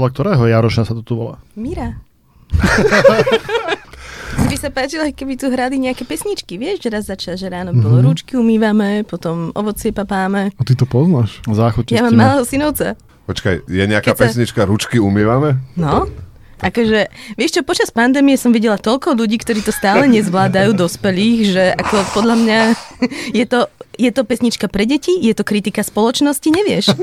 Podľa ktorého Jaroša sa to tu volá? Mira. by sa páčilo, keby tu hrali nejaké pesničky, vieš, že raz začal, že ráno mm-hmm. bolo ručky umývame, potom ovocie papáme. A ty to poznáš? Záchod Ja mám malého synovca. Počkaj, je nejaká Keď sa- pesnička Ručky umývame? No, akože, vieš čo, počas pandémie som videla toľko ľudí, ktorí to stále nezvládajú, dospelých, že ako podľa mňa je to, je to pesnička pre deti, je to kritika spoločnosti, nevieš.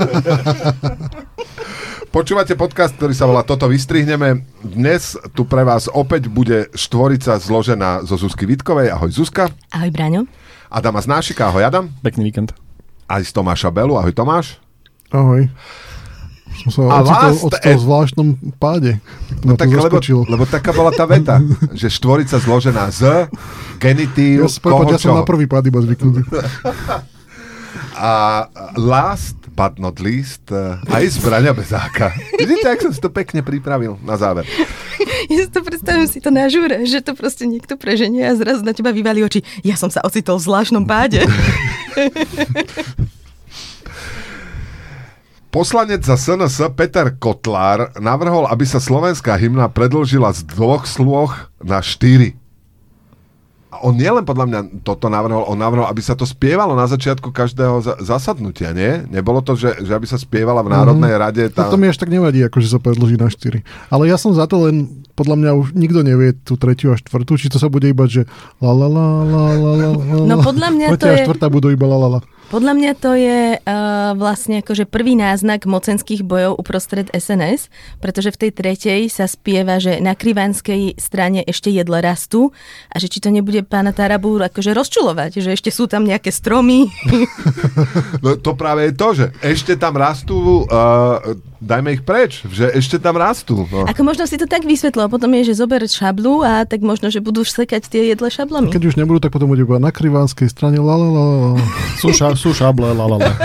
Počúvate podcast, ktorý sa volá Toto vystrihneme. Dnes tu pre vás opäť bude štvorica zložená zo Zuzky Vitkovej. Ahoj Zuzka. Ahoj, Braňo. Adama Znášika. Ahoj Adam. Pekný víkend. Aj z Tomáša Belu. Ahoj Tomáš. Ahoj. Som sa A ocitol, last ocitol and- v zvláštnom páde. No to tak, lebo, lebo taká bola tá veta, že štvorica zložená z genitív, Ja, koho ja som na prvý pád iba zvyknutý. A last but not least, eh, aj z Braňa Bezáka. Vidíte, ak som si to pekne pripravil na záver. Ja si to predstavím si to na žúre, že to proste niekto preženie a zrazu na teba vyvalí oči. Ja som sa ocitol v zvláštnom páde. Poslanec za SNS Peter Kotlár navrhol, aby sa slovenská hymna predlžila z dvoch sloh na štyri. A on nielen podľa mňa toto navrhol, on navrhol, aby sa to spievalo na začiatku každého za- zasadnutia, nie? Nebolo to, že, že aby sa spievala v Národnej mm-hmm. rade Tá... tá... To mi až tak nevadí, ako že sa predlží na 4. Ale ja som za to len, podľa mňa už nikto nevie tú tretiu a štvrtú, či to sa bude iba, že la la la la la la la No podľa mňa to Tretia a je- štvrtá budú iba la la la. Podľa mňa to je uh, vlastne akože prvý náznak mocenských bojov uprostred SNS, pretože v tej tretej sa spieva, že na krivanskej strane ešte jedle rastú a že či to nebude pána Tarabu akože rozčulovať, že ešte sú tam nejaké stromy. No to práve je to, že ešte tam rastú, uh, dajme ich preč, že ešte tam rastú. No. Ako možno si to tak vysvetlil, a potom je, že zober šablu a tak možno, že budú sekať tie jedle šablami. Keď už nebudú, tak potom bude iba na krivánskej strane la la la la. la. Sú, ša, sú šable, la la la.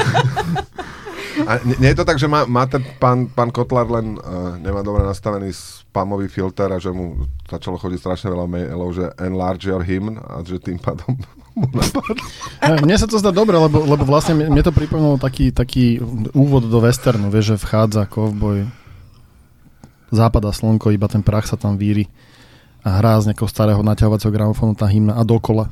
A nie, nie je to tak, že má, má ten pán, pán Kotlar len uh, nemá dobre nastavený spamový filter a že mu začalo chodiť strašne veľa mailov, že enlarge your hymn a že tým pádom mu napadlo. Ne, Mne sa to zdá dobre, lebo, lebo vlastne mne to pripomínalo taký, taký úvod do westernu, vieš, že vchádza kovboj, západa slnko, iba ten prach sa tam víri a hrá z nejakého starého naťahovacieho gramofónu tá hymna a dokola.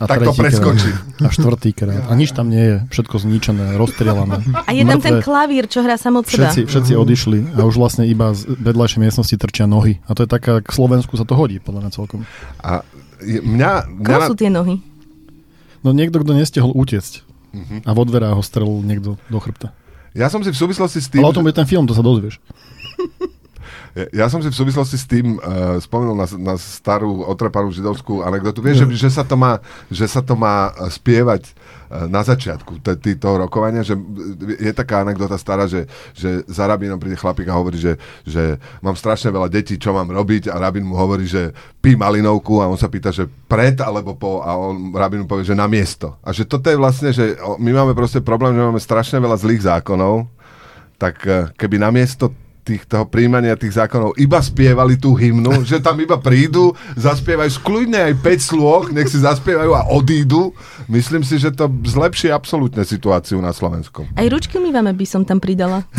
A Tak to preskočí. Krát, a štvrtý krát. A nič tam nie je. Všetko zničené, rozstrielané. A je tam ten Mŕtve. klavír, čo hrá sam od seba. Všetci, všetci odišli a už vlastne iba z vedľajšej miestnosti trčia nohy. A to je taká, k Slovensku sa to hodí, podľa mňa celkom. A je, mňa, mňa Koho sú tie nohy? No niekto, kto nestihol utiecť. Mhm. A vo dverách ho strelil niekto do chrbta. ja som si v súvislosti s tým... Ale o tom bude ten film, to sa dozvieš. Ja, ja som si v súvislosti s tým uh, spomenul na, na starú otrepanú židovskú anekdotu. Vieš, že, že, sa to má, že sa to má eh, spievať eh, na začiatku t- toho rokovania, že je taká anekdota stará, že, že za rabínom príde chlapík a hovorí, že, že mám strašne veľa detí, čo mám robiť a rabín mu hovorí, že pí malinovku a on sa pýta, že pred alebo po a on rabín mu povie, že na miesto. A že toto je vlastne, že my máme proste problém, že máme strašne veľa zlých zákonov, tak keby namiesto tých, toho príjmania tých zákonov iba spievali tú hymnu, že tam iba prídu, zaspievajú skľudne aj 5 slôch, nech si zaspievajú a odídu. Myslím si, že to zlepší absolútne situáciu na Slovensku. Aj ručky umývame by som tam pridala.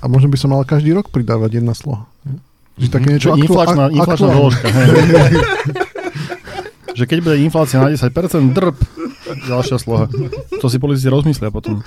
A možno by som mal každý rok pridávať jedna sloha. Že také niečo Čo aktu- inflačná, inflačná doložka. že keď bude inflácia na 10%, drb, ďalšia sloha. To si politici rozmyslia potom.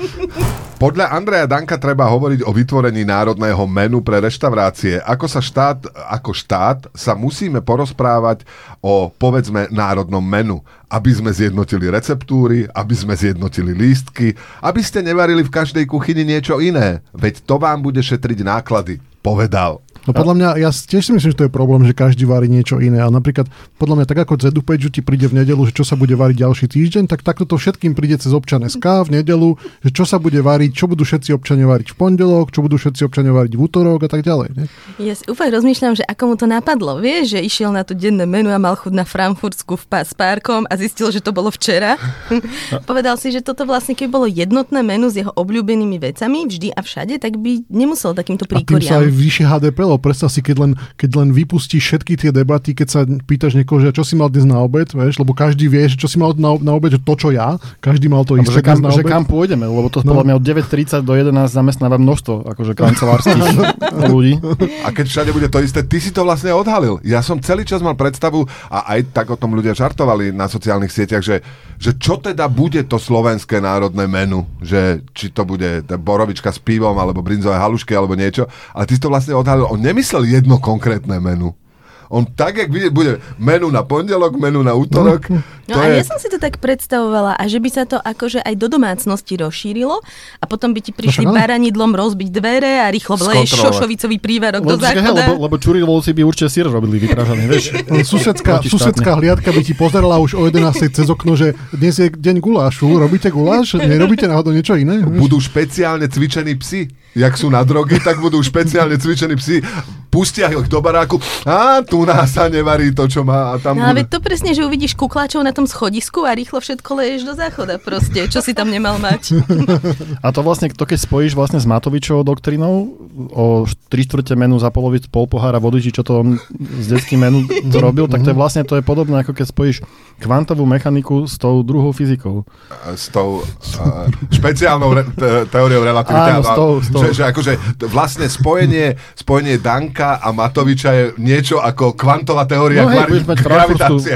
Podľa Andreja Danka treba hovoriť o vytvorení národného menu pre reštaurácie. Ako sa štát, ako štát sa musíme porozprávať o, povedzme, národnom menu. Aby sme zjednotili receptúry, aby sme zjednotili lístky, aby ste nevarili v každej kuchyni niečo iné. Veď to vám bude šetriť náklady, povedal. No podľa mňa, ja tiež si myslím, že to je problém, že každý varí niečo iné. A napríklad, podľa mňa, tak ako Zedu Page ti príde v nedelu, že čo sa bude variť ďalší týždeň, tak takto to všetkým príde cez občan SK v nedelu, že čo sa bude variť, čo budú všetci občania variť v pondelok, čo budú všetci občania variť v útorok a tak ďalej. Ne? Ja si úplne rozmýšľam, že ako mu to napadlo. Vieš, že išiel na to denné menu a mal chud na frankfurtsku v pá- s párkom a zistil, že to bolo včera. Povedal si, že toto vlastne, keď bolo jednotné menu s jeho obľúbenými vecami vždy a všade, tak by nemusel takýmto A tým sa aj príkoriam. vyššie HDP, lebo predstav si, keď len, keď len vypustíš všetky tie debaty, keď sa pýtaš niekoho, že čo si mal dnes na obed, vieš, lebo každý vie, že čo si mal na, na obed, že to, čo ja, každý mal to Alebo isté že kam, na že obed. kam pôjdeme, lebo to No. podľa mňa od 9.30 do 11 zamestnáva množstvo akože kancelárskych ľudí. A keď všade bude to isté, ty si to vlastne odhalil. Ja som celý čas mal predstavu, a aj tak o tom ľudia žartovali na sociálnych sieťach, že, že čo teda bude to slovenské národné menu, že či to bude borovička s pivom, alebo brinzové halušky, alebo niečo, ale ty si to vlastne odhalil. On nemyslel jedno konkrétne menu. On tak, jak bude, bude menu na pondelok, menu na útorok, No to a je... ja som si to tak predstavovala a že by sa to akože aj do domácnosti rozšírilo a potom by ti prišli áno. baranidlom rozbiť dvere a rýchlo vleješ šošovicový prívarok Lebo, do záchoda. lebo, lebo čurilovci by určite sír robili vypražaný, vieš. Susedská, susedská hliadka by ti pozerala už o 11. cez okno, že dnes je deň gulášu. Robíte guláš? Nerobíte náhodou niečo iné? Vieš? budú špeciálne cvičení psi. Jak sú na droge, tak budú špeciálne cvičení psi. Pustia ich do baráku. A tu nás sa nevarí to, čo má. A tam No ale budú... to presne, že uvidíš kukláčov na tom schodisku a rýchlo všetko leješ do záchoda proste, čo si tam nemal mať. A to vlastne, to keď spojíš vlastne s Matovičovou doktrinou o 3 čtvrte menu za polovic pol pohára vody, či čo to on s detským menu to robil, tak to je vlastne to je podobné, ako keď spojíš kvantovú mechaniku s tou druhou fyzikou. s tou uh, špeciálnou re, te, teóriou relativity. Áno, s tou- s tou. Že, že akože vlastne spojenie, spojenie Danka a Matoviča je niečo ako kvantová teória No hej, budeš mať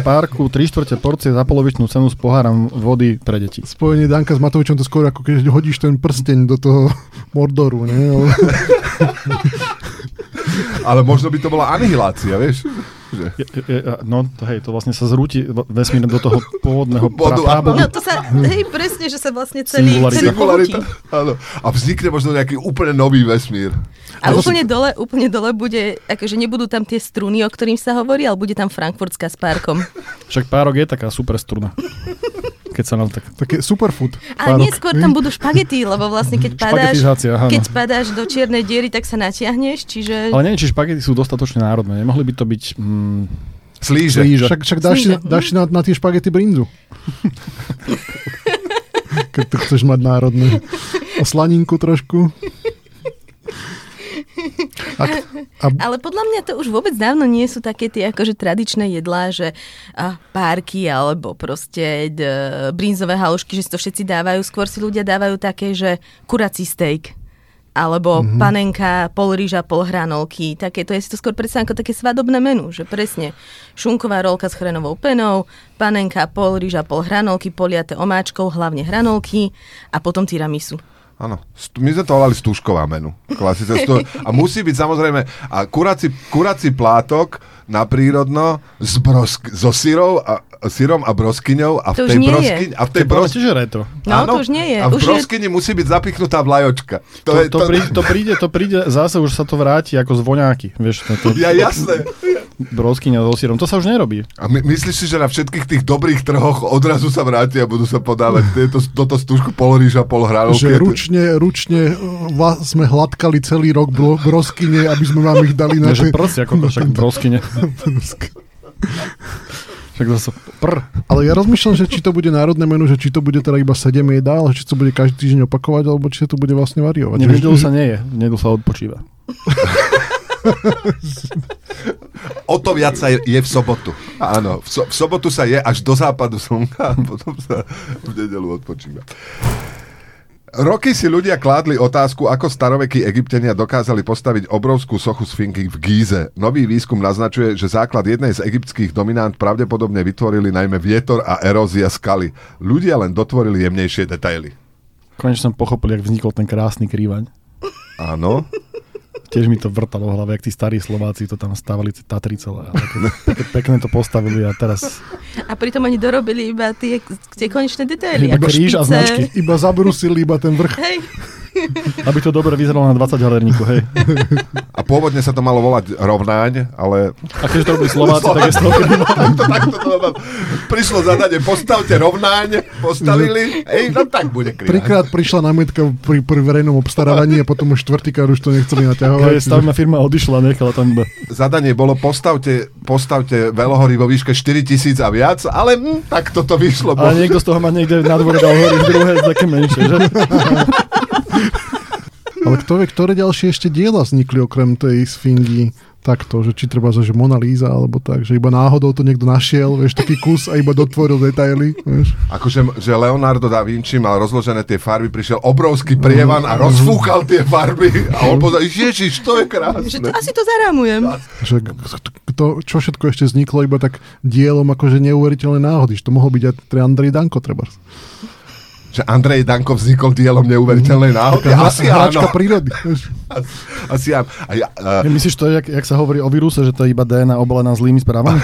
parku 3 čtvrte porcie za polovičnú cenu s pohárom vody pre deti. Spojenie Danka s Matovičom to skôr ako keď hodíš ten prsteň do toho Mordoru. Ne? Ale možno by to bola anihilácia, vieš? Že... Je, je, no to hej, to vlastne sa zrúti vesmír do toho pôvodného Bodu, pra, No to sa, hej, presne, že sa vlastne celý, Singularita. celý. Singularita. Áno. A vznikne možno nejaký úplne nový vesmír. A úplne dole, úplne dole bude, akože nebudú tam tie struny, o ktorým sa hovorí, ale bude tam frankfurtská s párkom. Však párok je taká super struna. Keď sa nám tak... Také superfood. Ale párok. nie, skôr tam budú špagety, lebo vlastne keď padáš, keď padáš do čiernej diery, tak sa natiahneš, čiže... Ale neviem, či špagety sú dostatočne národné. Nemohli by to byť... Mm, Slíže. Slíže. Však, však dáš, Slíže. dáš si na, na tie špagety brinzu. Keď to chceš mať národné. A slaninku trošku. A, a, Ale podľa mňa to už vôbec dávno nie sú také tie akože tradičné jedlá, že a, párky alebo proste d, brinzové halušky, že si to všetci dávajú. Skôr si ľudia dávajú také, že kurací steak alebo mm-hmm. panenka, pol rýža, pol hranolky. Také, to je si to skôr predstavím ako také svadobné menu, že presne šunková rolka s chrenovou penou, panenka, pol rýža, pol hranolky, poliate omáčkou, hlavne hranolky a potom tiramisu. Áno, my sme to volali stúžková menu. Klasické stu- A musí byť samozrejme a kurací, kurací plátok na prírodno s brosk- so syrou a, syrom a broskyňou a v To už tej je. broskyni, a v tej to je bros- tiež retro. No, to už nie je. A v Už je- broskyni musí byť zapichnutá vlajočka. To, to, to, príde, to, príde, to príde, zase už sa to vráti ako zvoňáky. Vieš, to, to Ja jasné. broskyňa so sírom. To sa už nerobí. A my, myslíš si, že na všetkých tých dobrých trhoch odrazu sa vrátia a budú sa podávať tieto, toto stúžku pol rýža, pol hranolky? že ručne, ručne uh, va, sme hladkali celý rok bro, broskyne, aby sme vám ich dali na že prst, ako to však broskyne. Však zase pr. Ale ja rozmýšľam, že či to bude národné menu, že či to bude teda iba 7 jedál, či to bude každý týždeň opakovať, alebo či sa to bude vlastne variovať. Nedelu sa nie je. V nedelu sa odpočíva. O to viac sa je, je v sobotu. Áno, v, so, v sobotu sa je až do západu slnka a potom sa v nedelu odpočíva. Roky si ľudia kládli otázku, ako starovekí egyptiania dokázali postaviť obrovskú sochu Sfinky v Gíze. Nový výskum naznačuje, že základ jednej z egyptských dominant pravdepodobne vytvorili najmä vietor a erózia skaly. Ľudia len dotvorili jemnejšie detaily. Konečne som pochopil, jak vznikol ten krásny krývaň. Áno. Tiež mi to vrtalo v hlave, jak tí starí Slováci to tam stavali, tie Tatry celé. Pekne to postavili a teraz A pritom oni dorobili iba tie, tie konečné detaily. Iba kríž a špice. značky. Iba zabrusili iba ten vrch. Hej, aby to dobre vyzeralo na 20 halerníku, hej. A pôvodne sa to malo volať rovnáň, ale A keď to robili Slováci, tak je takto, to bolo. Prišlo zadanie, postavte rovnáň, postavili, ej, no tak bude kriváň. Trikrát prišla námietka pri, pri verejnom obstarávaní a potom už štvrtýkrát už to nechceli naťahovať. Hej, stavebná firma odišla, nechala tam iba. Zadanie bolo, postavte, postavte velohory vo výške 4000 a viac, ale hm, tak toto vyšlo. Ale Bo... niekto z toho ma niekde na dvore dal hore, druhé také menšie, že? Ale kto vie, ktoré ďalšie ešte diela vznikli okrem tej Sfingy takto, že či treba, že Mona Lisa, alebo tak, že iba náhodou to niekto našiel, vieš, taký kus a iba dotvoril detaily, vieš. Akože že Leonardo da Vinci mal rozložené tie farby, prišiel obrovský prievan a rozfúkal tie farby a on povedal, ježiš, to je krásne. Že to, asi to zarámujem. Že to, čo všetko ešte vzniklo iba tak dielom akože neuveriteľné náhody, že to mohol byť aj Andrej Danko treba že Andrej Danko vznikol dielom neuveriteľnej náhody. Asi áno. prírody. Asi, asi áno. A ja, uh... Myslíš to, jak, jak sa hovorí o víruse, že to je iba DNA obalená zlými správami?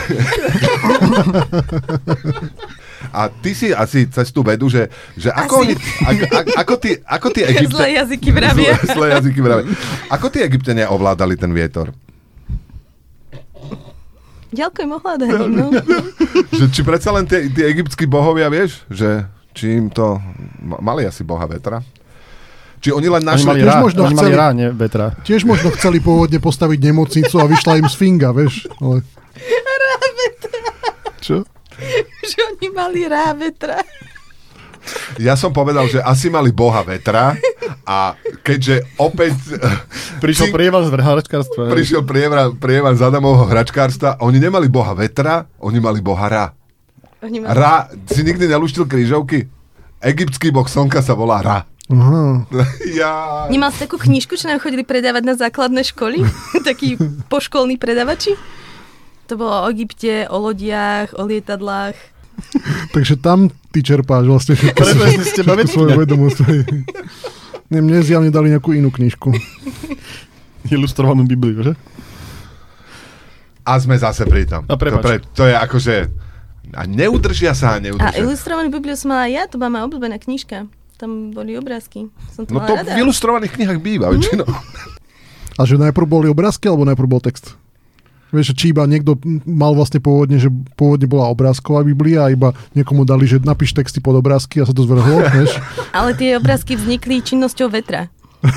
A ty si asi cez tú vedu, že, že ako, oni, ako, ako, tí, ako tí Egypte... Zlé jazyky vravia. Zlé, zlé jazyky vravia. Ako tí Egyptenia ovládali ten vietor? Ďakujem ohľadaním, no. že, či predsa len tie, tie egyptskí bohovia, vieš, že čím to... Mali asi boha vetra. Či oni len našli... Oni mali, rá, možno oni chceli, mali rá, vetra. Tiež možno chceli pôvodne postaviť nemocnicu a vyšla im sfinga, vieš. Ale... Rá vetra. Čo? Že oni mali rá vetra. Ja som povedal, že asi mali boha vetra a keďže opäť... Prišiel prievan z hračkárstva. Prišiel prievan, prievan z Adamovho hračkárstva. Oni nemali boha vetra, oni mali boha ra. Ra, si nikdy neluštil krížovky? Egyptský boh slnka sa volá Ra. Aha. ja... Nemal si takú knižku, čo nám chodili predávať na základné školy? Takí poškolní predavači? To bolo o Egypte, o lodiach, o lietadlách. Takže tam ty čerpáš vlastne všetko, všetko svoje vedomosti. Ne, mne zjavne dali nejakú inú knižku. Ilustrovanú Bibliu, že? A sme zase pri tom. A to, pre, to je akože a neudržia sa a neudržia. A ilustrovaný Bibliu som mala ja, to bola moja obľúbená knižka. Tam boli obrázky. Som to no to rada. v ilustrovaných knihách býva mm. A že najprv boli obrázky, alebo najprv bol text? Vieš, či iba niekto mal vlastne pôvodne, že pôvodne bola obrázková Biblia a iba niekomu dali, že napíš texty pod obrázky a sa to zvrhlo, vieš? Ale tie obrázky vznikli činnosťou vetra.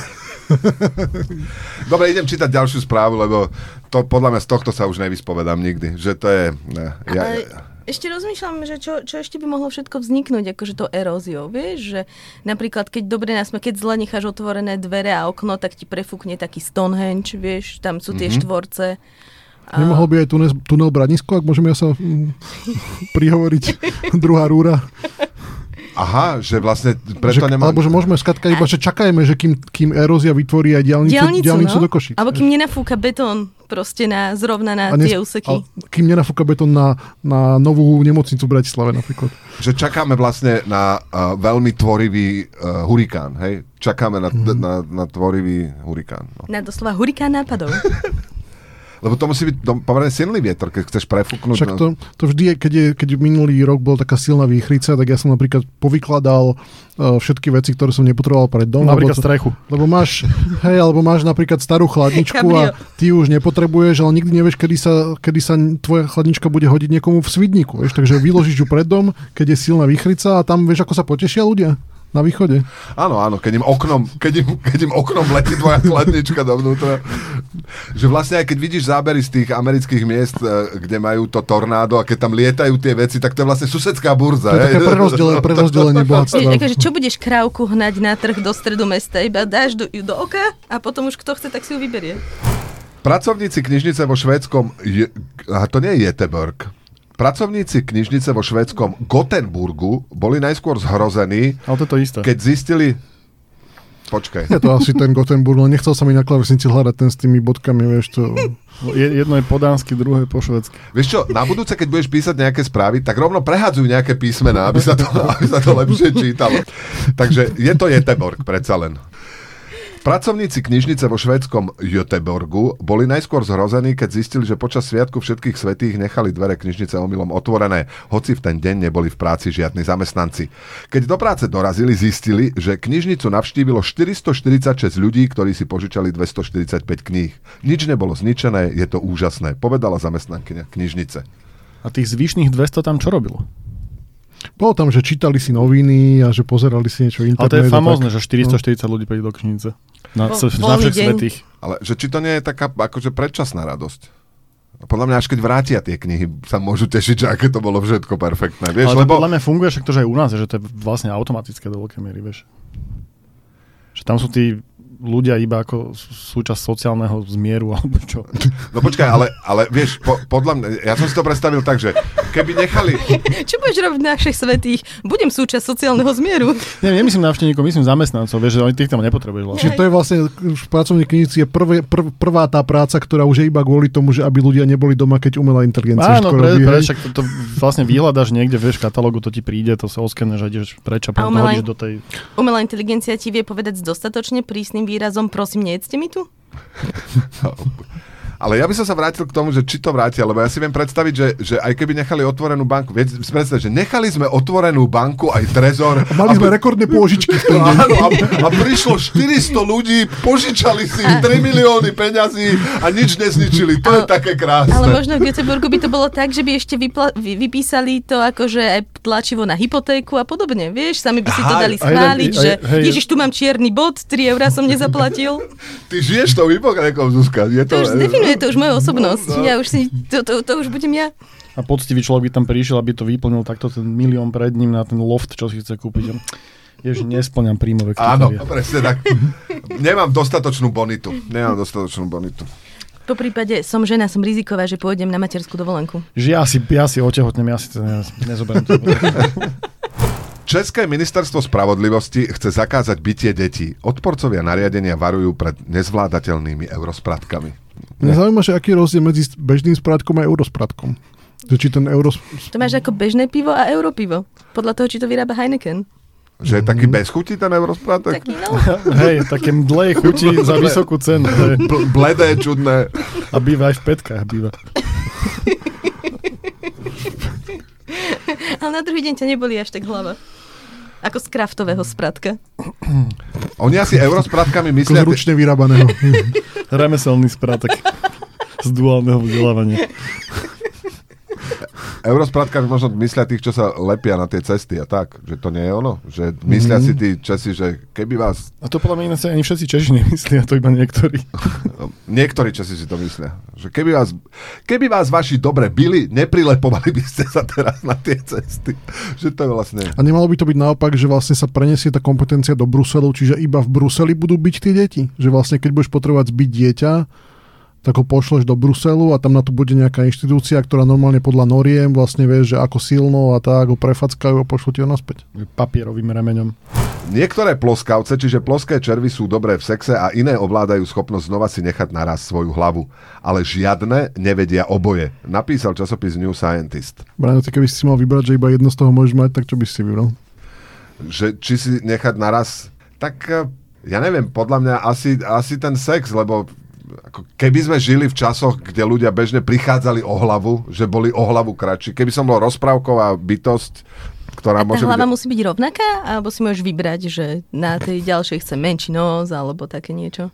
Dobre, idem čítať ďalšiu správu, lebo to podľa mňa z tohto sa už nevyspovedám nikdy. Že to je... Ne, ja, Ale ešte rozmýšľam, že čo, čo ešte by mohlo všetko vzniknúť, akože to eróziou, vieš, že napríklad keď dobre nás, keď zle necháš otvorené dvere a okno, tak ti prefúkne taký Stonehenge, vieš, tam sú tie mm-hmm. štvorce. A... Nemohol by aj tunel, tunel Branisko, ak môžeme ja sa mm, prihovoriť, druhá rúra. Aha, že vlastne preto že, nemá... Alebo že môžeme skatka iba, že čakajme, že kým, kým erózia vytvorí aj diálnicu, diálnicu, diálnicu no? do Košic. Alebo kým nenafúka betón proste na, zrovna na nes, tie úseky. Kým nenafúka betón na, na novú nemocnicu v Bratislave napríklad. Že čakáme vlastne na uh, veľmi tvorivý uh, hurikán, hej? Čakáme na, mm. na, na tvorivý hurikán. No. Na doslova hurikán nápadov. Lebo to musí byť pomerne silný vietor, keď chceš prefúknuť. Však to, to vždy je, keď, je, keď minulý rok bol taká silná výchrica, tak ja som napríklad povykladal uh, všetky veci, ktoré som nepotreboval pred dom. Napríklad lebo, strechu. Lebo máš, hej, alebo máš napríklad starú chladničku a ty už nepotrebuješ, ale nikdy nevieš, kedy sa, kedy sa tvoja chladnička bude hodiť niekomu v svidníku. Vieš, takže vyložíš ju pred dom, keď je silná výchrica a tam vieš, ako sa potešia ľudia na východe. Áno, áno, keď im oknom, keď im, keď im oknom letí tvoja chladnička dovnútra. Že vlastne aj keď vidíš zábery z tých amerických miest, e, kde majú to tornádo a keď tam lietajú tie veci, tak to je vlastne susedská burza. To je také prerozdelenie, prerozdelenie bohatstva. Takže čo budeš krávku hnať na trh do stredu mesta? Iba dáš do, do oka a potom už kto chce, tak si ju vyberie. Pracovníci knižnice vo švédskom, je, a to nie je Jeteborg, Pracovníci knižnice vo švédskom Gotenburgu boli najskôr zhrození, Ale to je to isté. keď zistili... Počkaj. Je to asi ten Gotenburg, len nechcel sa mi na klavesnici hľadať ten s tými bodkami, vieš to... Jedno je po dánsky, druhé po švedsky. Vieš čo, na budúce, keď budeš písať nejaké správy, tak rovno prehadzujú nejaké písmená, aby sa to, aby sa to lepšie čítalo. Takže je to Jeteborg, predsa len. Pracovníci knižnice vo švédskom Göteborgu boli najskôr zhrození, keď zistili, že počas sviatku všetkých svetých nechali dvere knižnice omylom otvorené, hoci v ten deň neboli v práci žiadni zamestnanci. Keď do práce dorazili, zistili, že knižnicu navštívilo 446 ľudí, ktorí si požičali 245 kníh. Nič nebolo zničené, je to úžasné, povedala zamestnankyňa knižnice. A tých zvyšných 200 tam čo robilo? Bolo tam, že čítali si noviny a že pozerali si niečo internet. Ale to je famózne, tak... že 440 no. ľudí príde do knižnice. Na, po, na všech svetých. Ale že či to nie je taká akože predčasná radosť? Podľa mňa až keď vrátia tie knihy, sa môžu tešiť, že aké to bolo všetko perfektné. Vieš, Ale to lebo... podľa mňa funguje však to, že aj u nás, že to je vlastne automatické do veľkej miery, vieš. Že tam sú tí ľudia iba ako súčasť sociálneho zmieru, alebo čo? No počkaj, ale, ale vieš, po, podľa mňa, ja som si to predstavil tak, že keby nechali... Čo budeš robiť našich svetých? Budem súčasť sociálneho zmieru. Nie, nemyslím návštevníkov, myslím zamestnancov, vieš, že oni tých tam nepotrebuješ. Vlastne. Čiže to je vlastne, v pracovnej knižnici je prvé, prv, prvá tá práca, ktorá už je iba kvôli tomu, že aby ľudia neboli doma, keď umelá inteligencia Áno, pre, robí, pre, však to, to vlastne vyhľadaš niekde, vieš, v katalógu to ti príde, to sa oskeneš a ideš preč a potom umelá- do tej... Umelá inteligencia ti vie povedať s dostatočne prísnym výrazom, prosím, nejedzte mi tu? Ale ja by som sa vrátil k tomu, že či to vrátia, lebo ja si viem predstaviť, že, že aj keby nechali otvorenú banku, viete si predstaviť, že nechali sme otvorenú banku aj trezor. A mali sme rekordné pôžičky v tom. Áno, a, a prišlo 400 ľudí, požičali si 3 milióny peňazí a nič nezničili. To je Ale- také krásne. Ale možno v Göteborgu by to bolo tak, že by ešte vypla- vy- vypísali to akože aj tlačivo na hypotéku a podobne. Vieš, sami by si to dali schváliť, že hej. ježiš, tu mám čierny bod, 3 eurá som nezaplatil. Ty žiješ tou hypotékou, Zuzka. Je to, To už definuje to už moju osobnosť. No, no. Ja už si, to, to, to už budem ja. A poctivý človek by tam prišiel, aby to vyplnil takto ten milión pred ním na ten loft, čo si chce kúpiť. Ježiš, nesplňam príjmové Áno, kritéria. presne tak. Nemám dostatočnú bonitu. Nemám dostatočnú bonitu. Po prípade som žena, som riziková, že pôjdem na materskú dovolenku. Že ja si, ja si otehotnem, ja si to ne, nezoberiem. To. České ministerstvo spravodlivosti chce zakázať bytie detí. Odporcovia nariadenia varujú pred nezvládateľnými eurospratkami. Mňa zaujíma, že aký je rozdiel medzi bežným sprátkom a eurospratkom. Či ten euro... To máš ako bežné pivo a europivo. Podľa toho, či to vyrába Heineken. Že je taký bez chuti ten eurosprátek? Taký no. Hej, také mdlej chuti za vysokú cenu. hej. B- bledé, čudné. A býva aj v petkách. Býva. Ale na druhý deň ťa neboli až tak hlava. Ako z kraftového spratka. Oni asi eurosprátkami Ako z myslia... ručne vyrábaného. Remeselný sprátek z duálneho vzdelávania. Eurosprátkami možno myslia tých, čo sa lepia na tie cesty a tak. Že to nie je ono. Že myslia si tí Česi, že keby vás... A to podľa mňa ináč ani všetci Češi nemyslia, to iba niektorí. Niektorí Česi si to myslia. Že keby vás, keby vás vaši dobre byli, neprilepovali by ste sa teraz na tie cesty. Že to je vlastne... A nemalo by to byť naopak, že vlastne sa preniesie tá kompetencia do Bruselu, čiže iba v Bruseli budú byť tie deti? Že vlastne keď budeš potrebovať zbiť dieťa, tak ho pošleš do Bruselu a tam na to bude nejaká inštitúcia, ktorá normálne podľa noriem vlastne vie, že ako silno a tak ho prefackajú a pošlú ti ho naspäť. Papierovým remeňom. Niektoré ploskavce, čiže ploské červy sú dobré v sexe a iné ovládajú schopnosť znova si nechať naraz svoju hlavu. Ale žiadne nevedia oboje. Napísal časopis New Scientist. Brian, ty keby si mal vybrať, že iba jedno z toho môžeš mať, tak čo by si si vybral? Že či si nechať naraz... Tak eh, ja neviem, podľa mňa asi, asi ten sex, lebo ako keby sme žili v časoch, kde ľudia bežne prichádzali o hlavu, že boli o hlavu kratší. Keby som bol rozprávková bytosť, ktorá môže hlava byť... musí byť rovnaká? Alebo si môžeš vybrať, že na tej ďalšej chce menší nos alebo také niečo?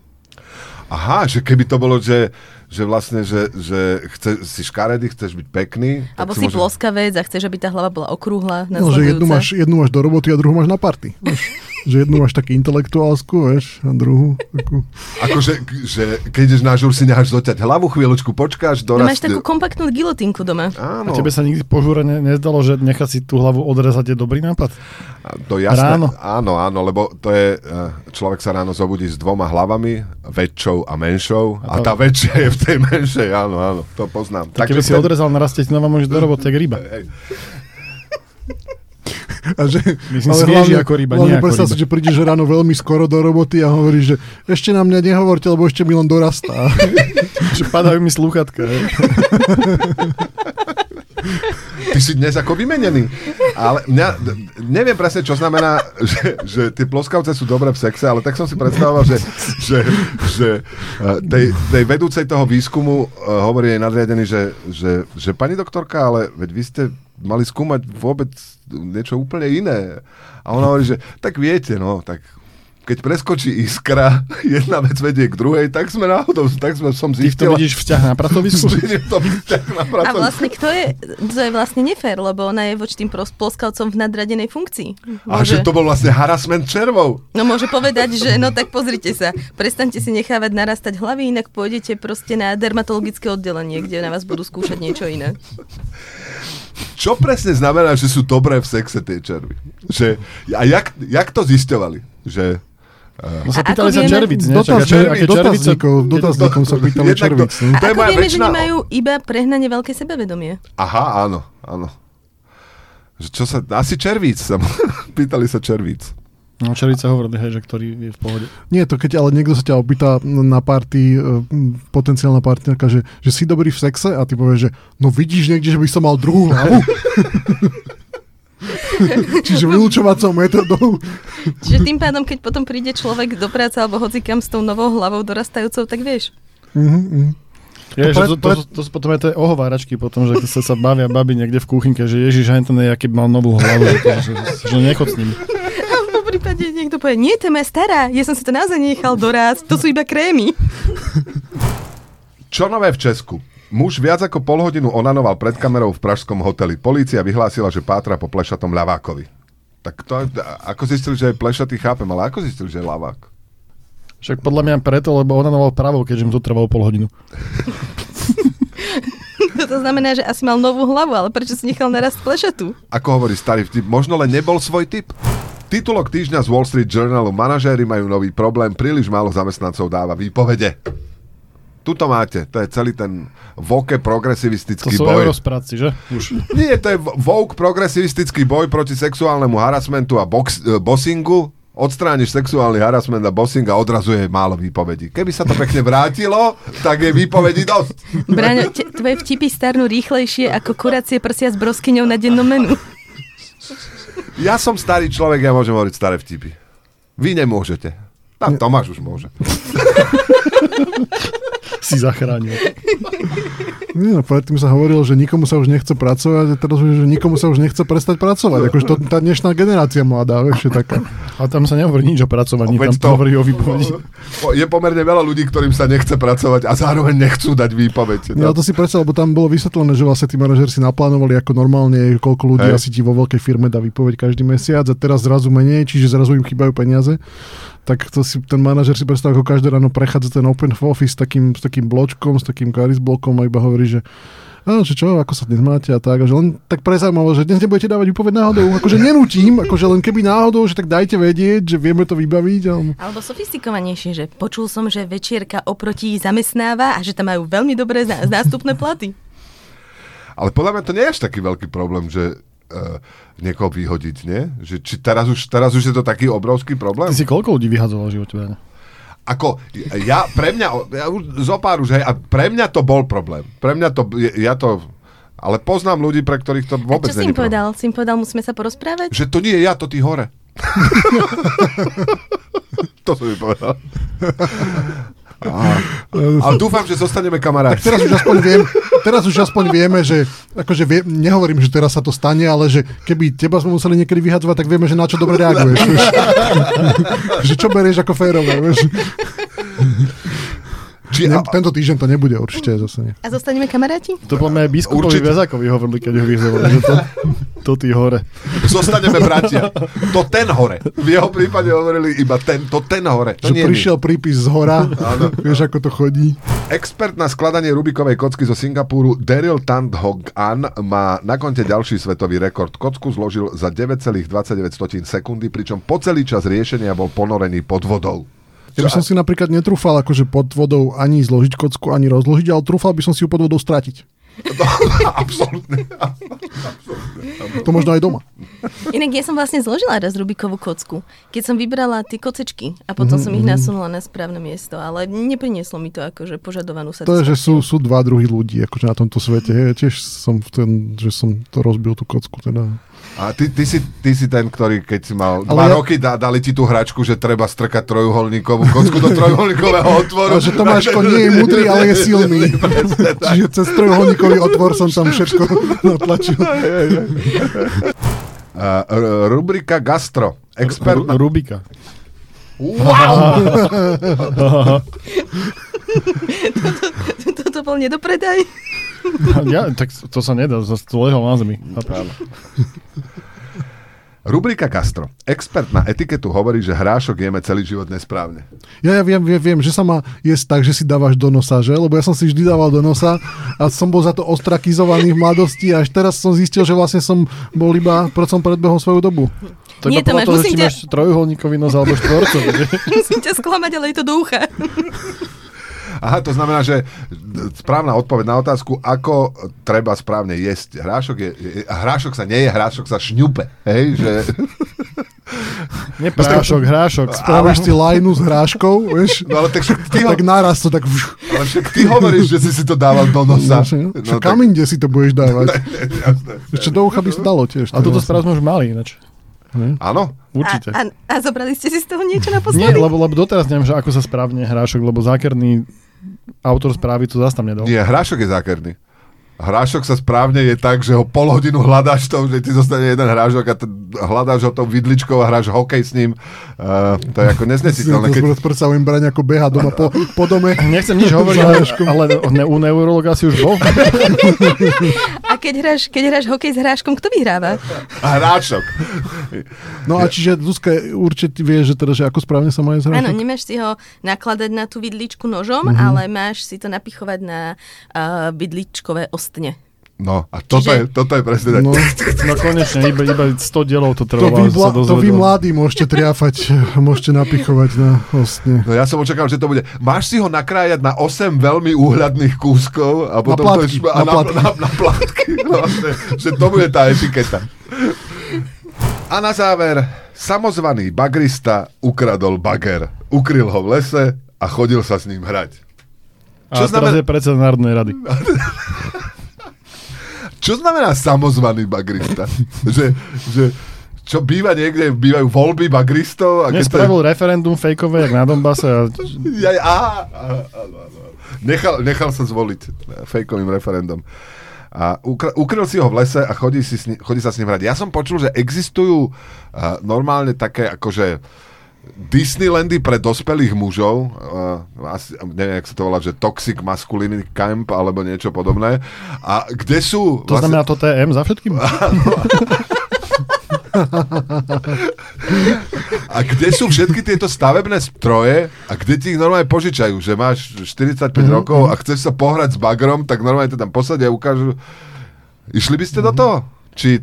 Aha, že keby to bolo, že, že vlastne, že, že chce, si škaredý, chceš byť pekný. Alebo si môže- ploskavec a chceš, aby tá hlava bola okrúhla, No, že jednu máš, jednu máš do roboty a druhú máš na party. Vieš? že jednu máš taký intelektuálsku, vieš, a druhú takú... Akože, že keď ideš na žur, si necháš zoťať hlavu, chvíľočku počkáš, No, doraz... máš takú kompaktnú gilotinku doma. Áno, A tebe sa nikdy po žúre ne, nezdalo, že nechať si tú hlavu odrezať je dobrý nápad? to jasné. ráno? Áno, áno, lebo to je... eh, Človek sa ráno zobudí s dvoma hlavami, väčšou a menšou. A, A tá väčšia je v tej menšej, áno, áno, to poznám. Tak keby si ten- odrezal naraz, ti znova môžeš do roboty, jak ryba. A že, Myslím, svieži ako ryba, hlavne ako ryba. si, že prídeš ráno veľmi skoro do roboty a hovoríš, že ešte na mňa nehovorte, lebo ešte mi len dorastá. Že padajú mi slúchatka. Ty si dnes ako vymenený. Ale mňa, neviem presne, čo znamená, že, že tie ploskavce sú dobré v sexe, ale tak som si predstavoval, že, že, že eh, tej, tej vedúcej toho výskumu eh, hovorí jej nadriadený, že, že, že pani doktorka, ale veď vy ste mali skúmať vôbec niečo úplne iné. A ona hovorí, že tak viete, no, tak keď preskočí iskra, jedna vec vedie k druhej, tak sme náhodou, tak sme, som Ty v tom zistila, vidíš vzťah na pracovisku? to vzťah na A pracovníku. vlastne kto je, to je vlastne nefér, lebo ona je voči tým ploskavcom v nadradenej funkcii. A že to bol vlastne harassment červov. No môže povedať, že no tak pozrite sa, prestaňte si nechávať narastať hlavy, inak pôjdete proste na dermatologické oddelenie, kde na vás budú skúšať niečo iné. Čo presne znamená, že sú dobré v sexe tie červy? Že, a jak, jak to zisťovali? Že No sa A pýtali sa červic, nie? Dotaz, Čak, aké- dotazníkov, dotazníkom sa pýtali červic. no. To A je ako vieme, že nemajú iba prehnane veľké sebavedomie? Aha, áno, áno. Že čo sa, asi červíc sa, pýtali sa červíc. No červice hovorili, hej, že ktorý je v pohode. Nie, to keď ale niekto sa ťa opýta na party, e, potenciálna partnerka, že, že si dobrý v sexe a ty povieš, že no vidíš niekde, že by som mal druhú hlavu. Čiže vylúčovacou metodou. Čiže tým pádom, keď potom príde človek do práce alebo hocikam s tou novou hlavou dorastajúcou, tak vieš. Mhm, mhm. Je, To to, to, to, to, to, potom aj tie ohováračky potom, že sa, sa bavia baby niekde v kuchynke, že Ježiš, aj ten aký mal novú hlavu, že, že, že nechod s ním. A v prípade niekto povie, nie, to je stará, ja som si to naozaj nechal dorásť, to sú iba krémy. Čo nové v Česku? Muž viac ako pol hodinu onanoval pred kamerou v pražskom hoteli. Polícia vyhlásila, že pátra po plešatom ľavákovi. Tak to, ako zistili, že je plešatý, chápem, ale ako zistili, že je ľavák? Však podľa mňa preto, lebo onanoval pravou, keďže mu to trvalo pol hodinu. To znamená, že asi mal novú hlavu, ale prečo si nechal narast plešatu? Ako hovorí starý vtip, možno len nebol svoj typ. Titulok týždňa z Wall Street Journalu Manažéri majú nový problém, príliš málo zamestnancov dáva výpovede. Tuto máte, to je celý ten voke To progresivistický sú boj. že? Už. Nie, to je woke progresivistický boj proti sexuálnemu harasmentu a box, e, bossingu. Odstrániš sexuálny harasment a bossing a odrazuje málo výpovedí. Keby sa to pekne vrátilo, tak je výpovedí dosť. Braňo, te, tvoje vtipy starnú rýchlejšie ako kuracie prsia s broskyňou na dennom menu. Ja som starý človek, ja môžem hovoriť staré vtipy. Vy nemôžete. Tam Tomáš už môže. Si zachránil. Nie, no, predtým sa hovorilo, že nikomu sa už nechce pracovať a teraz že nikomu sa už nechce prestať pracovať. Akože to, tá dnešná generácia mladá, vieš, je taká. A tam sa nehovorí nič o pracovaní, Veď tam hovorí o výpovedi. Po- Je pomerne veľa ľudí, ktorým sa nechce pracovať a zároveň nechcú dať výpoveď. Ja to si predstav, lebo tam bolo vysvetlené, že vlastne tí manažeri si naplánovali ako normálne, koľko ľudí Hej. asi ti vo veľkej firme dá výpoveď každý mesiac a teraz zrazu menej, čiže zrazu im chýbajú peniaze. Tak to si ten manažer si predstav, ako každé ráno prechádza ten open office s takým, s takým bločkom, s takým caris blokom a iba hovorí, že Áno, že čo, ako sa dnes máte a tak, a že len tak prezaujímavo, že dnes nebudete dávať výpoveď náhodou, akože nenútim, akože len keby náhodou, že tak dajte vedieť, že vieme to vybaviť. A... Alebo sofistikovanejšie, že počul som, že večierka oproti zamestnáva a že tam majú veľmi dobré zá- zástupné platy. Ale podľa mňa to nie je až taký veľký problém, že uh, niekoho vyhodiť, nie? Že, či teraz už, teraz už je to taký obrovský problém? Ty si koľko ľudí vyhadzoval v živote? Ako, ja, pre mňa, ja už zo pár už, hej, a pre mňa to bol problém. Pre mňa to, ja to, ale poznám ľudí, pre ktorých to vôbec čo si není im problém. povedal? Si im povedal, musíme sa porozprávať? Že to nie je ja, to ty hore. to som mi povedal. A, ale dúfam, že zostaneme kamaráti. Teraz už aspoň viem, teraz už aspoň vieme, že akože vie, nehovorím, že teraz sa to stane, ale že keby teba sme museli niekedy vyhadzovať, tak vieme, že na čo dobre reaguješ. Že čo berieš ako férové. Vieš. Či, Ne, a, tento týždeň to nebude určite zase. Nie. A zostaneme kamaráti? To podľa mňa aj biskupovi. Väzákovi hovorili, keď ho vyhadzovali, že to, to ty hore. zostaneme bratia. To ten hore. V jeho prípade hovorili iba ten, to ten hore. To Že nie my. prišiel prípis z hora, vieš, ako to chodí. Expert na skladanie Rubikovej kocky zo Singapúru Daryl Tandhog An má na konte ďalší svetový rekord. Kocku zložil za 9,29 sekundy, pričom po celý čas riešenia bol ponorený pod vodou. Ja by som si napríklad netrúfal akože pod vodou ani zložiť kocku, ani rozložiť, ale trúfal by som si ju pod vodou stratiť. Absolutne. To možno aj doma. Inak ja som vlastne zložila raz Rubikovú kocku, keď som vybrala tie kocečky a potom som ich nasunula na správne miesto, ale neprinieslo mi to akože požadovanú To je, že sú, satisfakciu. sú dva druhy ľudí akože na tomto svete. Ja tiež som v ten, že som to rozbil tú kocku. Teda. A ty, ty, si, ty si ten, ktorý keď si mal Ale dva ja- roky, dá, dali ti tú hračku, že treba strkať trojuholníkovú kocku do trojuholníkového otvoru. A že Tomáško nie je mudrý, ale je silný. Čiže cez trojuholníkový otvor som tam všetko natlačil. Uh, r- rubrika Gastro. Expert Ru-. Rubika. Wow! Toto bol nedopredaj. Ja, tak to sa nedá, zase to lehol na zemi. Rubrika Castro. Expert na etiketu hovorí, že hrášok jeme celý život nesprávne. Ja, ja viem, viem, viem, že sa má jesť tak, že si dávaš do nosa, že? Lebo ja som si vždy dával do nosa a som bol za to ostrakizovaný v mladosti a až teraz som zistil, že vlastne som bol iba, proč som predbehol svoju dobu. To Nie, Tomáš, že či ťa- máš trojuholníkový nos alebo štvorcový. Musím ťa sklamať, ale je to do ucha. Aha, to znamená, že správna odpoveď na otázku, ako treba správne jesť hrášok, je, je, hrášok sa nie je, hrášok sa šňupe. Hej, že... Nie prášok, hrášok. Spravíš si lajnu s hráškou, vieš? No ale tak, ty, ho, Tak naraz to tak... ale však ty hovoríš, že si si to dával do nosa. No, No, kam inde si to budeš dávať? Ešte do ucha by sa dalo tiež. A toto správu sme už mali ináč. Áno? Určite. A, a, a zobrali ste si z toho niečo Nie, naposledy? lebo, lebo doteraz neviem, že ako sa správne hrášok, lebo zákerný autor správy to zase tam nedal. Nie, hrášok je zákerný. Hrášok sa správne je tak, že ho pol hodinu hľadáš to, že ti zostane jeden hrášok a t- hľadáš ho tou vidličkou a hráš hokej s ním. Uh, to je ako Si neznesiteľné. to Keď, predstavujem brať ako beha doma po, po dome. Nechcem nič hovoriť, ale, ale ne, u neurologa si už bol. A keď hráš, keď hráš hokej s hráškom, kto vyhráva? a hrášok. No a čiže Zuzka určite vie, že teda, že ako správne sa má jesť Áno, nemáš si ho nakladať na tú vidličku nožom, Mhm. ale máš si to napichovať na uh, vidličkové ostne. No a toto, Čiže- je, toto je presne tak. No, No konečne, iba, iba 100 dielov to to, trvalo. vy, aby mla, to vy mladí môžete triafať, môžete napichovať na ostne. No ja som očakával, že to bude. Máš si ho nakrájať na 8 veľmi úhľadných kúskov a potom plátky, to, a na na, plátky. na, na plátky. No, že, že to bude tá etiketa. A na záver, samozvaný bagrista ukradol bager. Ukryl ho v lese a chodil sa s ním hrať. A Čo teraz znamená- je predseda Národnej rady. Čo znamená samozvaný bagrista? že, že čo býva niekde, bývajú voľby bagristov a Dnes keď je- spravil referendum fejkové, jak na Donbase a Ja, aha, aha, áno, áno. Nechal, nechal sa zvoliť fejkovým referendum. A ukr- ukryl si ho v lese a chodí, si s ni- chodí sa s ním hrať. Ja som počul, že existujú uh, normálne také akože Disneylandy pre dospelých mužov, uh, asi, neviem, jak sa to volá, že Toxic Masculinity Camp alebo niečo podobné. A kde sú... to znamená to TM za všetkým? A kde sú všetky tieto stavebné stroje a kde ti ich normálne požičajú, že máš 45 Mhm, rokov a chceš sa pohrať s bagrom, tak normálne to tam posadia a ukážu. Išli by ste Mhm. do toho? Či...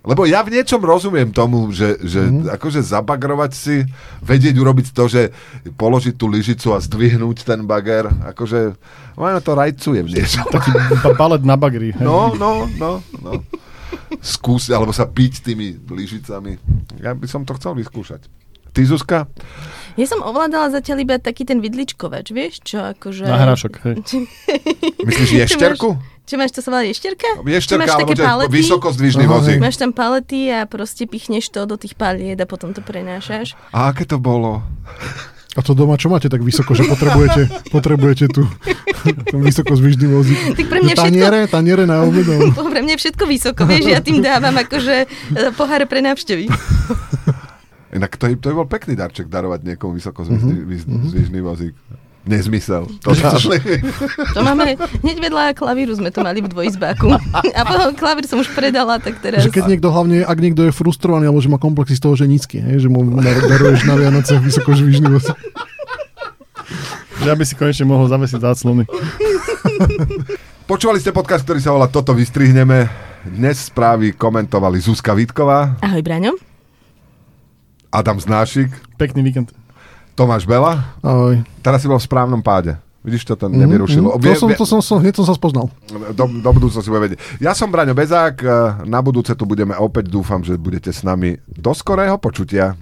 Lebo ja v niečom rozumiem tomu, že, že Mhm. akože zabagrovať si, vedieť urobiť to, že položiť tú lyžicu a zdvihnúť ten bager, akože možno to rajcujem niečo. Taký ba- balet na bagri. hej. No, no, no, no. Skúsiť, alebo sa piť tými lyžicami. Ja by som to chcel vyskúšať. Ty, Zuzka? Ja som ovládala zatiaľ iba taký ten vidličkovač, vieš, čo akože... Na hrášok, hej. Myslíš ješterku? Čo máš, to sa volá ješterka? Ješterka, máš alebo také palety? vysokozdvižný Aha, vozík. Máš tam palety a proste pichneš to do tých paliet a potom to prenášaš. A aké to bolo? A to doma čo máte tak vysoko, že potrebujete, potrebujete tu ten vysoko zvyžný vozík? Tak pre mňa všetko... Taniere, taniere na obed. alebo- Pre mňa všetko vysoko, vieš, ja tým dávam akože e, pohár pre návštevy. Inak to, to by bol pekný darček darovať niekomu vysokozvižný mm-hmm. vozík. Nezmysel. To To máme, hneď vedľa klavíru sme to mali v dvojizbáku. A potom klavír som už predala, tak teraz... Že keď niekto hlavne, ak niekto je frustrovaný, alebo že má komplexy z toho, že nízky, hej, že mu dar- daruješ na Vianoce vysoko zvyžný vozík. Že aby si konečne mohol zavesiť záclony. Počúvali ste podcast, ktorý sa volá Toto vystrihneme. Dnes správy komentovali Zuzka Vítková, Ahoj, Braňo. Adam Znášik, Pekný víkend. Tomáš Bela. Ahoj. Teraz si bol v správnom páde. Vidíš, to tam nevyrušilo. Mm, to, som, to som, som, hneď som sa spoznal. Do, do budúcnosti bude vedieť. Ja som Braňo Bezák, eh, na budúce tu budeme opäť, dúfam, že budete s nami do skorého počutia.